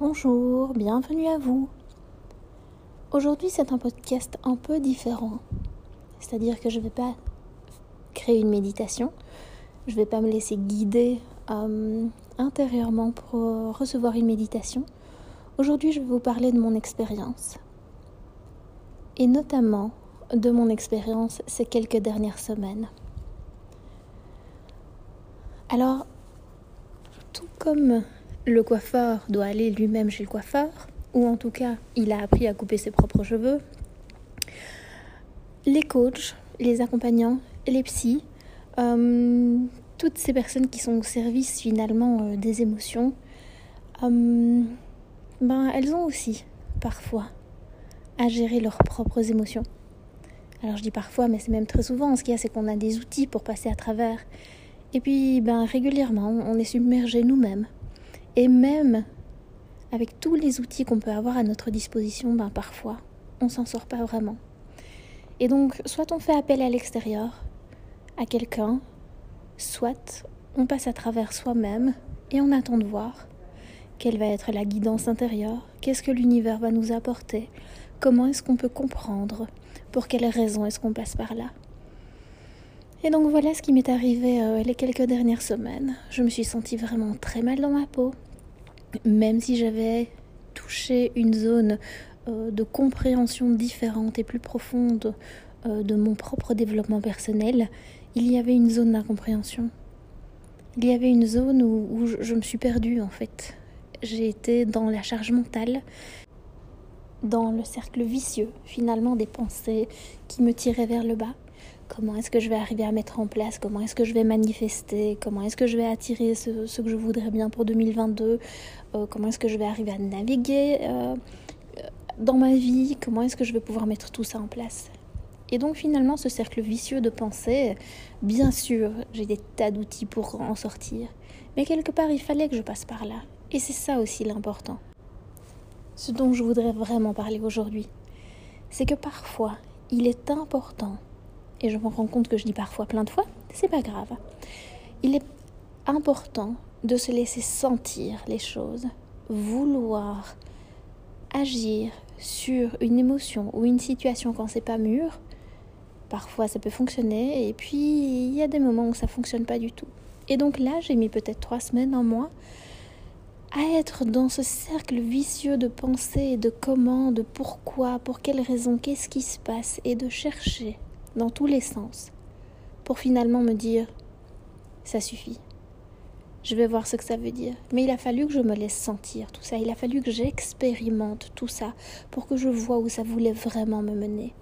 Bonjour, bienvenue à vous. Aujourd'hui c'est un podcast un peu différent. C'est-à-dire que je ne vais pas créer une méditation, je ne vais pas me laisser guider euh, intérieurement pour recevoir une méditation. Aujourd'hui je vais vous parler de mon expérience. Et notamment de mon expérience ces quelques dernières semaines. Alors, tout comme le coiffeur doit aller lui-même chez le coiffeur, ou en tout cas, il a appris à couper ses propres cheveux. Les coachs, les accompagnants, les psys, euh, toutes ces personnes qui sont au service finalement euh, des émotions, euh, ben, elles ont aussi parfois à gérer leurs propres émotions. Alors je dis parfois, mais c'est même très souvent. Ce qu'il y a, c'est qu'on a des outils pour passer à travers. Et puis, ben, régulièrement, on est submergé nous-mêmes et même avec tous les outils qu'on peut avoir à notre disposition, ben parfois, on s'en sort pas vraiment. Et donc, soit on fait appel à l'extérieur, à quelqu'un, soit on passe à travers soi-même et on attend de voir quelle va être la guidance intérieure, qu'est-ce que l'univers va nous apporter, comment est-ce qu'on peut comprendre, pour quelles raisons est-ce qu'on passe par là. Et donc voilà ce qui m'est arrivé euh, les quelques dernières semaines. Je me suis sentie vraiment très mal dans ma peau, même si j'avais touché une zone euh, de compréhension différente et plus profonde euh, de mon propre développement personnel, il y avait une zone d'incompréhension. Il y avait une zone où, je, me suis perdue en fait. J'ai été dans la charge mentale, dans le cercle vicieux finalement des pensées qui me tiraient vers le bas. Comment est-ce que je vais arriver à mettre en place? Comment est-ce que je vais manifester? Comment est-ce que je vais attirer ce, que je voudrais bien pour 2022 euh, Comment est-ce que je vais arriver à naviguer euh, dans ma vie? Comment est-ce que je vais pouvoir mettre tout ça en place? Et donc finalement, ce cercle vicieux de pensée, bien sûr, j'ai des tas d'outils pour en sortir. Mais quelque part, il fallait que je passe par là. Et c'est ça aussi l'important. Ce dont je voudrais vraiment parler aujourd'hui, c'est que parfois, il est important et je me rends compte que je dis parfois plein de fois, c'est pas grave. Il est important de se laisser sentir les choses, vouloir agir sur une émotion ou une situation quand c'est pas mûr. Parfois ça peut fonctionner et puis il y a des moments où ça fonctionne pas du tout. Et donc là, j'ai mis peut-être trois semaines, en mois à être dans ce cercle vicieux de pensée, de comment, de pourquoi, pour quelles raisons, qu'est-ce qui se passe, et de chercher dans tous les sens, pour finalement me dire ça suffit. Je vais voir ce que ça veut dire. Mais il a fallu que je me laisse sentir tout ça. Il a fallu que j'expérimente tout ça pour que je vois où ça voulait vraiment me mener.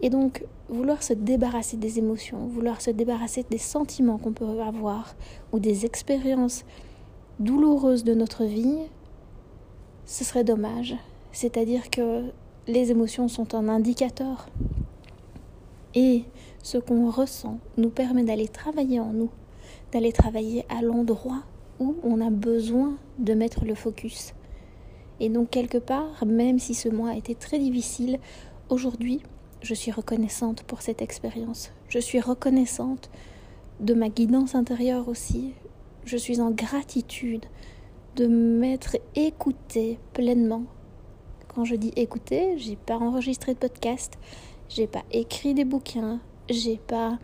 Et donc, vouloir se débarrasser des émotions, vouloir se débarrasser des sentiments qu'on peut avoir ou des expériences douloureuses de notre vie, ce serait dommage. C'est-à-dire que les émotions sont un indicateur et ce qu'on ressent nous permet d'aller travailler en nous, d'aller travailler à l'endroit où on a besoin de mettre le focus. Et donc quelque part, même si ce mois a été très difficile, aujourd'hui, je suis reconnaissante pour cette expérience. Je suis reconnaissante de ma guidance intérieure aussi. Je suis en gratitude de m'être écoutée pleinement. Quand je dis écouter, j'ai pas enregistré de podcast, j'ai pas écrit des bouquins, j'ai pas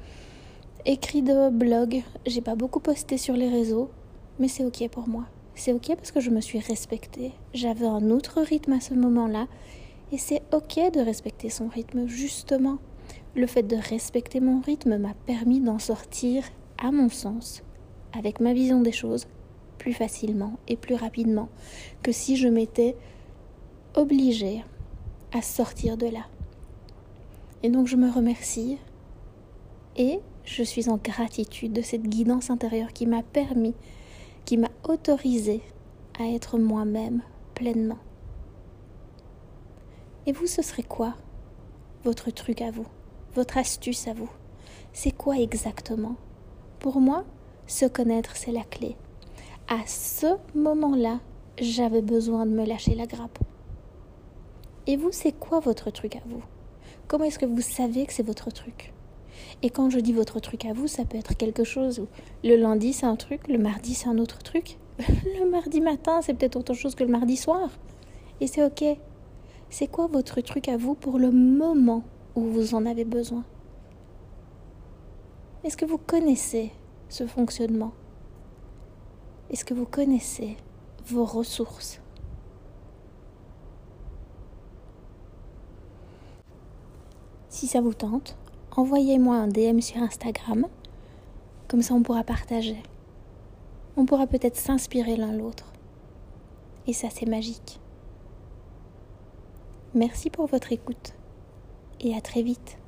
écrit de blog, j'ai pas beaucoup posté sur les réseaux, mais c'est ok pour moi. C'est ok parce que je me suis respectée. J'avais un autre rythme à ce moment-là et c'est ok de respecter son rythme justement. Le fait de respecter mon rythme m'a permis d'en sortir, à mon sens, avec ma vision des choses, plus facilement et plus rapidement que si je m'étais obligée à sortir de là. Et donc je me remercie et je suis en gratitude de cette guidance intérieure qui m'a permis, qui m'a autorisé à être moi-même pleinement. Et vous, ce serait quoi votre truc à vous, votre astuce à vous? C'est quoi exactement? Pour moi, se connaître, c'est la clé. À ce moment-là, j'avais besoin de me lâcher la grappe. Et vous, c'est quoi votre truc à vous? Comment est-ce que vous savez que c'est votre truc? Et quand je dis votre truc à vous, ça peut être quelque chose où le lundi c'est un truc, le mardi c'est un autre truc, le mardi matin, c'est peut-être autre chose que le mardi soir. Et c'est ok. C'est quoi votre truc à vous pour le moment où vous en avez besoin? Est-ce que vous connaissez ce fonctionnement? Est-ce que vous connaissez vos ressources? Si ça vous tente, envoyez-moi un DM sur Instagram, comme ça on pourra partager. On pourra peut-être s'inspirer l'un l'autre. Et ça c'est magique. Merci pour votre écoute et à très vite.